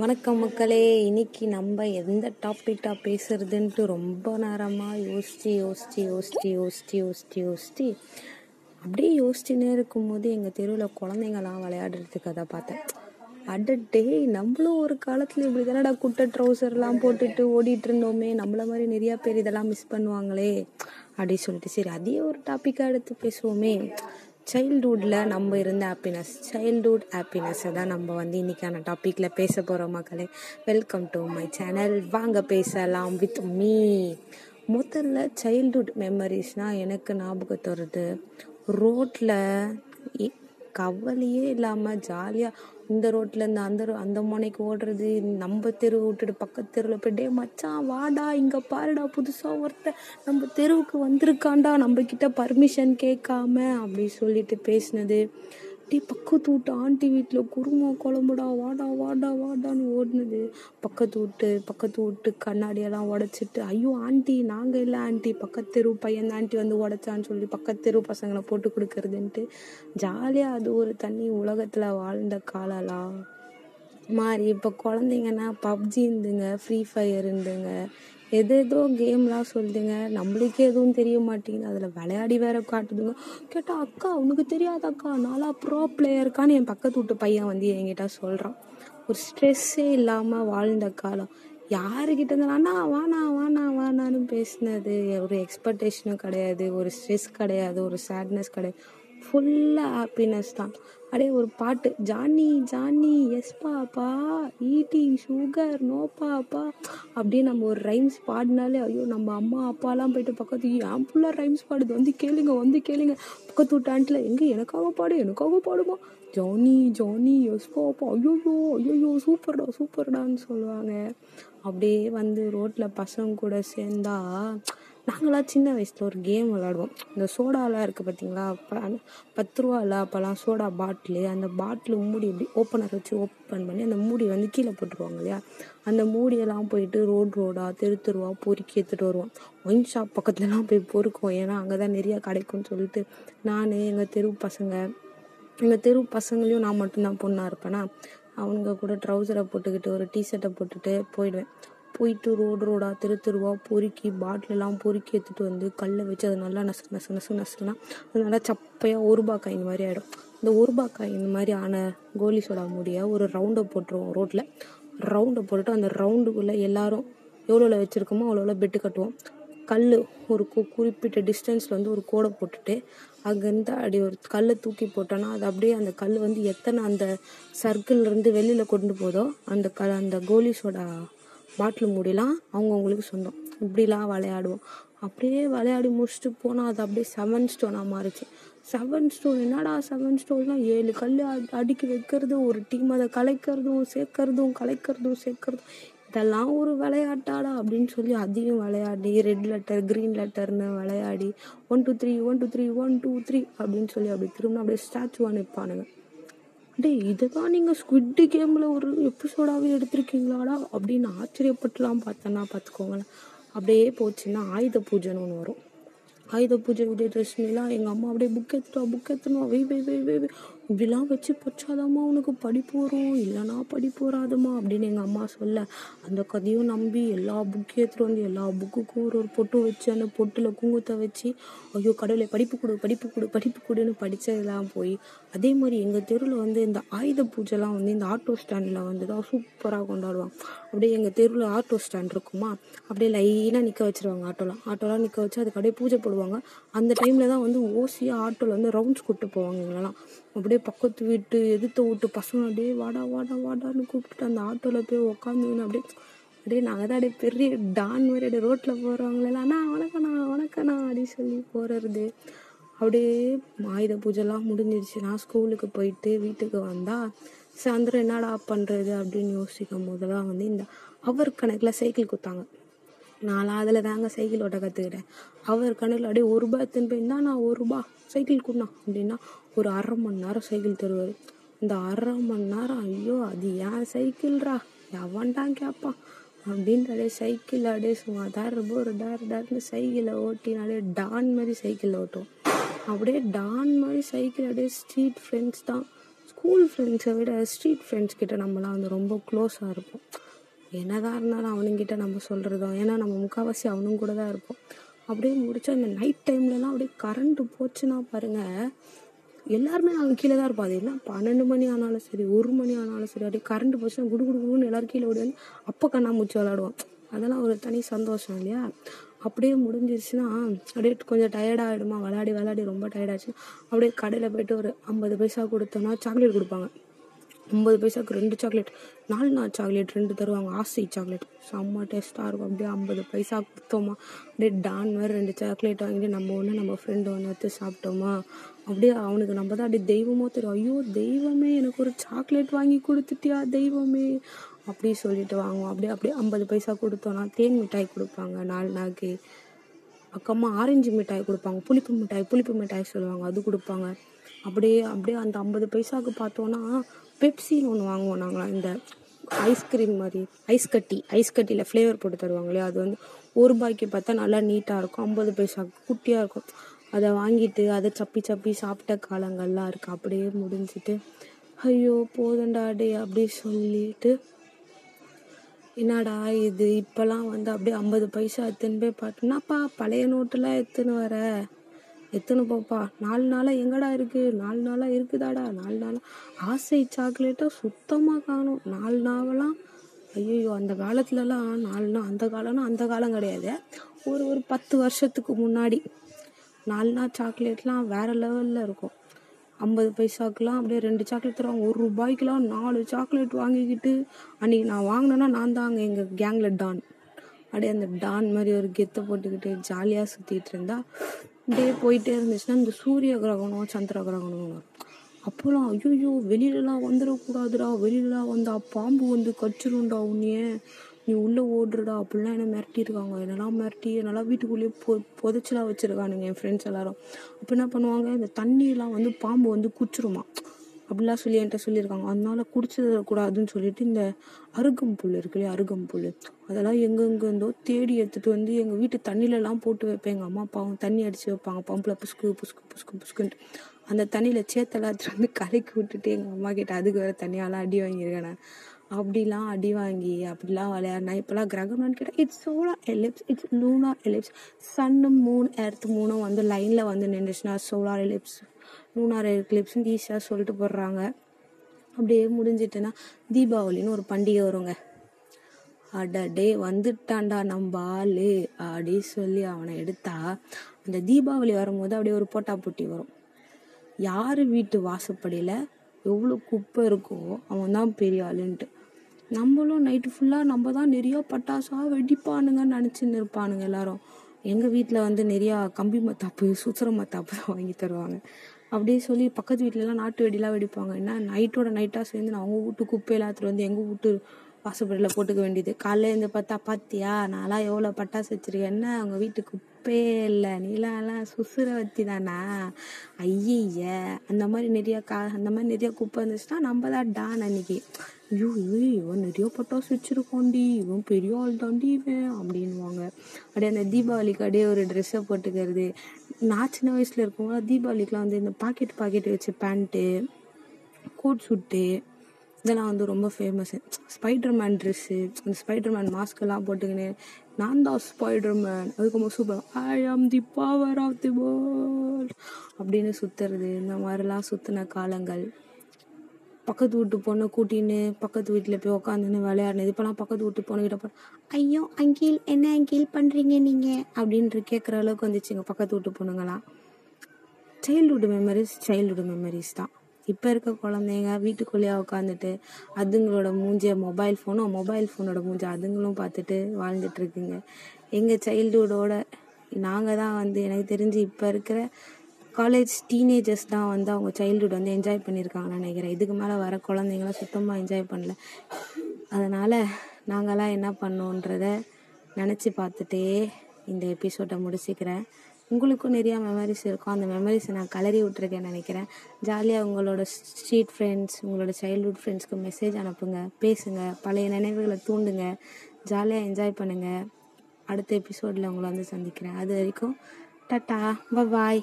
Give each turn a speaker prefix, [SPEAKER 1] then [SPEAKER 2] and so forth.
[SPEAKER 1] வணக்கம் மக்களே. இன்னைக்கு நம்ம எந்த டாப்பிக்காக பேசுறதுன்ட்டு ரொம்ப நேரமாக யோசித்து யோசிச்சு யோசிச்சு யோசிச்சு யோசிச்சு யோசித்து அப்படியே யோசிச்சுன்னே இருக்கும்போது எங்கள் தெருவில் குழந்தைங்கலாம் விளையாடுறதுக்கு அதை பார்த்தேன். அட டே நம்மளும் ஒரு காலத்தில் இப்படி தானடா குட்டை ட்ரௌசர்லாம் போட்டுட்டு ஓடிட்டு இருந்தோமே. நம்மள மாதிரி நிறையா பேர் இதெல்லாம் மிஸ் பண்ணுவாங்களே அப்படி சொல்லிட்டு சரி அதே ஒரு டாப்பிக்காக எடுத்து பேசுவோமே. சைல்டுஹுட்டில் நம்ம இருந்த ஹாப்பினஸ் சைல்டுஹுட் ஹாப்பினஸை தான் நம்ம வந்து இன்றைக்கான டாப்பிக்கில் பேச போகிறோம் மக்களே. வெல்கம் டு மை சேனல் வாங்க பேசலாம் வித் மீ முதல்ல சைல்டுஹுட் மெமரிஸ்னால் எனக்கு ஞாபகத்து வருது ரோட்டில் கவலையே இல்லாமல் ஜாலியாக இந்த ரோட்லேருந்து அந்த அந்த முனைக்கு ஓடுறது நம்ம தெரு விட்டுட்டு பக்கத்து தெருவில் போய் டே மச்சான் வாடா இங்கே பாருடா புதுசாக ஒருத்தர் நம்ம தெருவுக்கு வந்திருக்காண்டா நம்ம கிட்ட பர்மிஷன் கேட்காம அப்படி சொல்லிட்டு பேசினது. டே பக்கத்து வீட்டு ஆண்டி வீட்டில் குருமா குழம்புடா வாடா வாடா வாடான்னு ஓடினது. பக்கத்து வீட்டு பக்கத்து வீட்டு கண்ணாடியெல்லாம் உடச்சிட்டு ஐயோ ஆண்டி நாங்கள் இல்லை ஆண்டி. பக்கத்து தெரு பையன் ஆண்டி வந்து உடச்சான்னு சொல்லி பக்கத்து தெரு பசங்களை போட்டு கொடுக்கறதுன்ட்டு ஜாலியாக அது ஒரு தண்ணி உலகத்தில் வாழ்ந்த காலலாம் மாறி இப்போ குழந்தைங்கன்னா பப்ஜி இருந்துங்க ஃப்ரீ ஃபயர் இருந்துங்க. எது ஏதோ கேம்லாம் சொல்லுதுங்க. நம்மளுக்கே எதுவும் தெரிய மாட்டேங்குது. அதில் விளையாடி வேற காட்டுதுங்க. கேட்டால் அக்கா உனக்கு தெரியாத அக்கா? நாளா ப்ரோ பிளேயருக்கான்னு என் பக்கத்து வீட்டு பையன் வந்து என்கிட்ட சொல்கிறான் ஒரு ஸ்ட்ரெஸ்ஸே இல்லாமல் வாழ்ந்த காலம். யாருக்கிட்ட இருந்து அண்ணா வாண்ணா வாண்ணா வாண்ணான்னு பேசினது ஒரு எக்ஸ்பெக்டேஷனும் கிடையாது. ஒரு ஸ்ட்ரெஸ் கிடையாது. ஒரு சேட்னஸ் கிடையாது. ஃபுல்லாக ஹாப்பினஸ் தான். அப்படியே ஒரு பாட்டு. Johnny Johnny yes papa. Eating sugar no papa. அப்படியே நம்ம ஒரு ரைம்ஸ் பாடினாலே ஐயோ நம்ம அம்மா அப்பாலாம் போயிட்டு பக்கத்து என் ஃபுல்லாக ரைம்ஸ் பாடுது? வந்து கேளுங்க வந்து கேளுங்க. பக்கத்து விட்டு ஆண்டில் எங்கே எனக்காக பாடு எனக்காக பாடுமா? ஜானி ஜானி எஸ் பாப்பா. ஐயோயோ ஐயோயோ சூப்பர்டா சூப்பர்டான்னு சொல்லுவாங்க. அப்படியே வந்து ரோட்டில் பசங்க கூட சேர்ந்தா நாங்களாம் சின்ன வயசில் ஒரு கேம் விளாடுவோம் இந்த சோடாலாம் இருக்குது பார்த்தீங்களா பத்து ரூபாயில் அப்போல்லாம் சோடா பாட்டிலு அந்த பாட்டில் மூடி இப்படி ஓப்பனர் வச்சு ஓப்பன் பண்ணி அந்த மூடி வந்து கீழே போட்டுருவாங்க இல்லையா? அந்த மூடியெல்லாம் போயிட்டு ரோடு ரோடாக தெரு தெருவாக பொறுக்கி எடுத்துகிட்டு வருவோம். ஒயின் ஷாப் பக்கத்துலலாம் போய் பொறுக்குவோம். ஏன்னா அங்கே தான் நிறையா கிடைக்கும்னு சொல்லிட்டு நான் எங்கள் தெரு பசங்க எங்கள் தெரு பசங்களையும் நான் மட்டும்தான் பொண்ணாக இருப்பேனா? அவனுங்க கூட ட்ரௌசரை போட்டுக்கிட்டு ஒரு டிஷர்ட்டை போட்டுட்டு போயிடுவேன். போயிட்டு ரோடு ரோடாக தெரு தெருவாக பொறுக்கி பாட்டிலெல்லாம் பொறுக்கி எடுத்துகிட்டு வந்து கல்லை வச்சு அது நல்லா நசு நசு நசு நசுனா அது நல்லா சப்பையாக ஒரு ரூபா காயின் மாதிரி ஆகிடும் இந்த ஒரு ரூபா காயின் மாதிரி ஆன கோலி சோடா முடிய ஒரு ரவுண்டை போட்டுருவோம் ரோட்டில் ரவுண்டை போட்டுட்டு அந்த ரவுண்டுக்குள்ளே எல்லாரும் எவ்வளோவில் வச்சுருக்கோமோ அவ்வளோ பெட்டு கட்டுவோம். கல் ஒரு கு குறிப்பிட்ட டிஸ்டன்ஸில் வந்து ஒரு கோடை போட்டுட்டு அங்கேருந்து அப்படி ஒரு கல்லை தூக்கி போட்டோன்னா அது அப்படியே அந்த கல் வந்து எத்தனை அந்த சர்க்கிள்லேருந்து வெளியில் கொண்டு போதோ அந்த க அந்த கோலி சோடா பாட்டில் மூடிலாம் அவங்கவுங்களுக்கு சொந்தம். இப்படிலாம் விளையாடுவோம். அப்படியே விளையாடி முடிச்சுட்டு போனால் அது அப்படியே செவன் ஸ்டோனாக மாறிச்சு. செவன் ஸ்டோன் என்னடா செவன் ஸ்டோன்லாம் ஏழு கல் அடுக்கி வைக்கிறது ஒரு டீம் அதை கலைக்கிறதும் சேர்க்கறதும் கலைக்கிறதும் சேர்க்கறதும். இதெல்லாம் ஒரு விளையாட்டாடா அப்படின்னு சொல்லி அதையும் விளையாடி ரெட் லெட்டர் க்ரீன் லெட்டர்னு விளையாடி one two three one two three one two three அப்படின்னு சொல்லி அப்படி திரும்ப அப்படியே ஸ்டாச்சுவாக நிற்பானுங்க டே இதை தான் நீங்கள் ஸ்குவிட்டு கேமில் ஒரு எபிசோடாகவே எடுத்திருக்கீங்களாடா? அப்படின்னு ஆச்சரியப்பட்டுலாம் பார்த்தேன்னா பார்த்துக்கோங்களேன். அப்படியே போச்சுன்னா ஆயுத பூஜைன்னு ஒன்று வரும். ஆயுத பூஜை விஜயதசமிலாம் எங்கள் அம்மா அப்படியே புக் எடுத்துட்டோம் புக் எடுத்துனோம் வெய் வெய் வெய் வெய் இப்படிலாம் வச்சு படிச்சாதாம்மா உனக்கு படிப்பு வரும். இல்லைனா படிப்பு வராதுமா அப்படின்னு எங்கள் அம்மா சொல்ல. அந்த கதையும் நம்பி எல்லா புக்கையும் எடுத்துகிட்டு வந்து எல்லா புக்குக்கும் ஒரு ஒரு பொட்டு வச்சு அந்த பொட்டில் குங்குத்தை வச்சு ஐயோ கடவுளை படிப்பு கொடு படிப்பு கொடு படிப்பு கொடுன்னு படித்ததெல்லாம் போய் அதே மாதிரி எங்கள் தெருவில் வந்து இந்த ஆயுத பூஜைலாம் வந்து இந்த ஆட்டோ ஸ்டாண்டில் வந்து தான் சூப்பராக கொண்டாடுவாங்க. அப்படியே எங்கள் தெருவில் ஆட்டோ ஸ்டாண்ட் இருக்குமா அப்படியே லைனாக நிற்க வச்சுருவாங்க ஆட்டோலாம் ஆட்டோலாம் நிற்க வச்சு அதுக்கு அப்படியே பூஜை போடுவாங்க. அந்த டைமில் தான் வந்து ஓசியாக ஆட்டோவில் வந்து ரவுண்ட்ஸ் கூப்பிட்டு போவாங்க எங்களெல்லாம் அப்படியே அப்படியே பக்கத்து வீட்டு எதிர்த்த வீட்டு பசங்க அப்படியே வாடா வாடா வாடான்னு கூப்பிட்டுட்டு அந்த ஆட்டோவில் போய் உக்காந்துன்னு அப்படியே அப்படியே நாங்கள் தான் அப்படியே பெரிய டான் மாதிரி அப்படியே ரோட்டில் போகிறவங்களெல்லாம் அண்ணா வணக்கண்ணா வணக்கண்ணா அப்படின்னு சொல்லி போகிறது அப்படியே ஆயுத பூஜைலாம் முடிஞ்சிருச்சு. நான் ஸ்கூலுக்கு போயிட்டு வீட்டுக்கு வந்தால் சாயந்தரம் என்னடா பண்ணுறது அப்படின்னு யோசிக்கும் போதெல்லாம் வந்து இந்த அவர் கணக்கில் சைக்கிள் கொடுத்தாங்க. நான் அதில் தாங்க சைக்கிள் ஓட்ட கற்றுக்கிட்டேன் அவர் கண்ணில் அப்படியே ஒரு ரூபாய் எடுத்துன்னு போய் நான் ஒரு ரூபா சைக்கிள் கொடுண்ணா அப்படின்னா ஒரு அரை மணி நேரம் சைக்கிள் தருவார். இந்த அரை மணி நேரம் ஐயோ அது ஏன் சைக்கிள்ரா? எவன்டான் கேட்பான் அப்படின்ட்டு அப்படியே சைக்கிள் அப்படியே சும்மா தார் ஒரு டார் டேர்னு சைக்கிளை ஓட்டி அப்படியே டான் மாதிரி சைக்கிளில் ஓட்டுவோம். அப்படியே டான் மாதிரி சைக்கிள் அப்படியே ஸ்ட்ரீட் ஃப்ரெண்ட்ஸ் தான். ஸ்கூல் ஃப்ரெண்ட்ஸை விட ஸ்ட்ரீட் ஃப்ரெண்ட்ஸ் கிட்ட நம்மளாம் வந்து ரொம்ப க்ளோஸாக இருப்போம். என்னதான் இருந்தாலும் அவனுங்கிட்ட நம்ம சொல்கிறதோ ஏன்னா நம்ம முக்கால்வாசி அவனுங்க கூட தான் இருப்போம். அப்படியே முடிச்சா இந்த நைட் டைம்லலாம் அப்படியே கரண்ட்டு போச்சுன்னா பாருங்கள் எல்லாருமே அவன் கீழே தான் இருப்போம். அது என்ன பன்னெண்டு மணி ஆனாலும் சரி ஒரு மணி ஆனாலும் சரி அப்படியே கரண்ட் போச்சுன்னா குடு குடு குடுன்னு எல்லாரும் கீழே ஓடி வந்து அப்போ கண்ணாமூச்சி விளாடுவோம் அதெல்லாம் ஒரு தனி சந்தோஷம் இல்லையா? அப்படியே முடிஞ்சிருச்சுன்னா அப்படியே கொஞ்சம் டயர்டாகிடுமா விளாடி விளாடி ரொம்ப டயர்டாச்சு அப்படியே கடையில் போயிட்டு ஒரு ஐம்பது பைசா கொடுத்தோன்னா சாக்லேட் கொடுப்பாங்க. ஐம்பது பைசாவுக்கு ரெண்டு சாக்லேட் நாலு நாள் சாக்லேட் ரெண்டு தருவாங்க. ஆசை சாக்லேட் செம்ம டேஸ்ட்டாக இருக்கும். அப்படியே ஐம்பது பைசா கொடுத்தோமா? அப்படியே டான் மாதிரி ரெண்டு சாக்லேட் வாங்கிட்டு நம்ம ஒன்று நம்ம ஃப்ரெண்டு ஒன்று எடுத்து சாப்பிட்டோமா? அப்படியே அவனுக்கு நம்ம தான் அப்படியே தெய்வமோ தெரியும். ஐயோ தெய்வமே எனக்கு ஒரு சாக்லேட் வாங்கி கொடுத்துட்டியா தெய்வமே? அப்படி சொல்லிட்டு வாங்குவோம். அப்படியே அப்படியே ஐம்பது பைசா கொடுத்தோன்னா தேன் மிட்டாய் கொடுப்பாங்க நாலு நாளைக்கு அக்கம்மா ஆரஞ்சு மிட்டாய் கொடுப்பாங்க. புளிப்பு மிட்டாய் புளிப்பு மிட்டாய் சொல்லுவாங்க. அது கொடுப்பாங்க. அப்படியே அப்படியே அந்த ஐம்பது பைசாவுக்கு பார்த்தோன்னா பெப்சின்னு ஒன்று வாங்குவோம் நாங்களாம். இந்த ஐஸ்கிரீம் மாதிரி ஐஸ் கட்டி ஐஸ் கட்டியில் ஃப்ளேவர் போட்டு தருவாங்க இல்லையா? அது வந்து ஒரு ரூபாய்க்கு பார்த்தா நல்லா நீட்டாக இருக்கும். ஐம்பது பைசாவுக்கு குட்டியாக இருக்கும். அதை வாங்கிட்டு அதை சப்பி சப்பி சாப்பிட்ட காலங்கள்லாம் இருக்குது அப்படியே முடிஞ்சிட்டு ஐயோ போதண்டாடே அப்படி சொல்லிட்டு என்னடா இது? இப்போல்லாம் வந்து அப்படியே ஐம்பது பைசா எடுத்துன்னு போய் பாட்டுனாப்பா பழைய நோட்டெல்லாம் எடுத்துன்னு வர? எத்தனை போப்பா. நாலு நாளாக எங்கடா இருக்குது நாலு நாளாக இருக்குதாடா? நாலு நாளாக ஆசை சாக்லேட்டை சுத்தமாக காணும். நாலு நாவெல்லாம் ஐயோ அந்த காலத்துலலாம் நாலு நாள் அந்த காலம்னா அந்த காலம் கிடையாது. ஒரு ஒரு பத்து வருஷத்துக்கு முன்னாடி நாலு நாள் சாக்லேட்லாம் வேறு லெவலில் இருக்கும். ஐம்பது பைசாக்கெலாம் அப்படியே ரெண்டு சாக்லேட் தருவாங்க. ஒரு ரூபாய்க்கெலாம் நாலு சாக்லேட் வாங்கிக்கிட்டு அன்றைக்கி நான் வாங்கினேன்னா நான் தான் அங்கே எங்கள் கேங்கில் டான் அப்படியே அந்த டான் மாதிரி ஒரு கெத்தை போட்டுக்கிட்டு ஜாலியாக சுற்றிட்டு இருந்தா அப்படியே போயிட்டே இருந்துச்சுன்னா இந்த சூரிய கிரகணம் சந்திர கிரகணம் வரும். அப்போலாம் ஐயோ வெளியிலலாம் வந்துடக்கூடாதுடா வெளியிலலாம் வந்தால் பாம்பு வந்து கச்சிருண்டா உன்னையே. நீ உள்ளே ஓடுறடா அப்படிலாம் என்ன மிரட்டியிருக்காங்க. என்னெல்லாம் மிரட்டி என்னெல்லாம் வீட்டுக்குள்ளேயே பொ புதைச்சலாம் வச்சுருக்கானுங்க என் ஃப்ரெண்ட்ஸ் எல்லாரும். அப்போ என்ன பண்ணுவாங்க? இந்த தண்ணியெலாம் வந்து பாம்பு வந்து குச்சிருமா? அப்படிலாம் சொல்லி என்கிட்ட சொல்லியிருக்காங்க. அதனால குடிச்சிடக்கூடாதுன்னு சொல்லிட்டு இந்த அருகம்புல் இருக்கு இல்லையா? அருகம்புல் அதெல்லாம் எங்கெங்கேருந்தோ தேடி எடுத்துகிட்டு வந்து எங்கள் வீட்டு தண்ணியிலலாம் போட்டு வைப்பேன். எங்கள் அம்மா அப்பாவும் தண்ணி அடித்து வைப்பாங்க. பம்பில் புஸ்கு புஸ்கு புஸ்கு புஸ்குன்ட்டு அந்த தண்ணியில் சேத்தெல்லாம் எடுத்துகிட்டு வந்து கலக்கி விட்டுட்டு எங்கள் அம்மா கிட்ட அதுக்கு வேறு தனியாலாம் அடி வாங்கியிருக்கேன் நான். அப்படிலாம் அடி வாங்கி அப்படிலாம் விளையாடினா இப்போலாம் கிரகணம்னு கேட்டால் it's solar eclipse it's lunar eclipse சன்னு மூணு எர்த் மூணும் வந்து லைனில் வந்து நின்றுச்சுன்னா சோலார் எலிப்ஸ் லூனார் எலிப்ஸ்னு ஈஸியாக சொல்லிட்டு போடுறாங்க. அப்படியே முடிஞ்சிட்டுன்னா தீபாவளின்னு ஒரு பண்டிகை வருங்க. அடடே வந்துட்டான்டா நம்ம ஆளு அப்படி சொல்லி அவனை எடுத்தா அந்த தீபாவளி வரும்போது அப்படியே ஒரு போட்டா போட்டி வரும். யார் வீட்டு வாசப்படியில் எவ்வளோ குப்பை இருக்கோ அவன் தான் பெரிய ஆளுன்ட்டு. நம்மளும் நைட்டு ஃபுல்லாக நம்ம தான் நிறையா பட்டாசாக வெடிப்பானுங்கன்னு நினச்சின்னு இருப்பானுங்க எல்லாரும். எங்கள் வீட்டில் வந்து நிறையா கம்பி மத்தாப்பு சுத்திர மத்தாப்பு தான் வாங்கி தருவாங்க. அப்படியே சொல்லி பக்கத்து வீட்டிலலாம் நாட்டு வெடிலாம் வெடிப்பாங்க. என்ன நைட்டோட நைட்டாக சேர்ந்து நான் அவங்க வீட்டு குப்பை எல்லாத்துட்டு வந்து எங்கள் வீட்டு வாசப்படியில் போட்டுக்க வேண்டியது. காலையில் இருந்து பார்த்தா பாத்தியா நான்லாம் எவ்வளோ பட்டாசு வச்சிருக்கேன். என்ன? அவங்க வீட்டு குப்பையே இல்லை. நீலாம்லாம் சுசுரவத்தி தானா? ஐய அந்த மாதிரி நிறையா கா அந்த மாதிரி நிறையா குப்பை இருந்துச்சுன்னா நம்ம தான் டான் அன்னைக்கு. ஐயோ இவன் நிறைய பட்டாசு வச்சிருக்கோண்டி. இவன் பெரிய ஆள் தாண்டி இவன் அப்படின்வாங்க அப்படியே அந்த தீபாவளிக்கு அப்படியே ஒரு ட்ரெஸ்ஸை போட்டுக்கிறது. நான் சின்ன வயசில் இருக்கும்போது தீபாவளிக்குலாம் வந்து இந்த பாக்கெட் பாக்கெட் வச்சு பேண்ட்டு கோட் சுட்டு இதெல்லாம் வந்து ரொம்ப ஃபேமஸ்ஸு ஸ்பைடர் மேன் ட்ரெஸ்ஸு அந்த ஸ்பைடர் மேன் மாஸ்க்கெல்லாம் போட்டுக்கின்னு நான் தான் ஸ்பைடர் மேன் ரொம்ப super I am the power of the world அப்படின்னு சுற்றுறது இந்த மாதிரிலாம் சுற்றின காலங்கள். பக்கத்து வீட்டு பொண்ணை கூட்டின்னு பக்கத்து வீட்டில் போய் உட்காந்துன்னு விளையாடுனது. இப்போலாம் பக்கத்து வீட்டு பொண்ணுகிட்ட போ ஐயோ அங்கீல் என்ன அங்கீல் பண்ணுறீங்க நீங்கள் அப்படின்ட்டு கேட்குற அளவுக்கு வந்துச்சுங்க பக்கத்து வீட்டு பொண்ணுங்களாம் சைல்டுஹுட் மெமரிஸ் சைல்டுஹுட் மெமரிஸ் தான். இப்போ இருக்க குழந்தைங்க வீட்டுக்குள்ளேயே உட்காந்துட்டு அதுங்களோட மூஞ்சியை மொபைல் ஃபோனும் மொபைல் ஃபோனோட மூஞ்சி அதுங்களும் பார்த்துட்டு வாழ்ந்துட்டுருக்குங்க எங்கள் சைல்டுஹுட்டோட நாங்கள் தான் வந்து எனக்கு தெரிஞ்சு இப்போ இருக்கிற காலேஜ் டீனேஜர்ஸ் தான் வந்து அவங்க சைல்டுஹுட் வந்து என்ஜாய் பண்ணியிருக்காங்கன்னு நினைக்கிறேன். இதுக்கு மேலே வர குழந்தைங்களாம் சுத்தமாக என்ஜாய் பண்ணல. அதனால் நாங்களாம் என்ன பண்ணோன்றத நினச்சி பார்த்துட்டே இந்த எபிசோடை முடிச்சுக்கிறேன். உங்களுக்கும் நிறையா மெமரிஸ் இருக்கும். அந்த மெமரிஸை நான் கலரி விட்ருக்கேன்னு நினைக்கிறேன். ஜாலியாக உங்களோட ஸ்ட்ரீட் ஃப்ரெண்ட்ஸ் உங்களோட சைல்ட்ஹுட் ஃப்ரெண்ட்ஸ்க்கு மெசேஜ் அனுப்புங்க பேசுங்க பழைய நினைவுகளை தூண்டுங்க ஜாலியாக என்ஜாய் பண்ணுங்கள் அடுத்த எபிசோடில் உங்களை வந்து சந்திக்கிறேன். அது வரைக்கும் டட்டா பாய்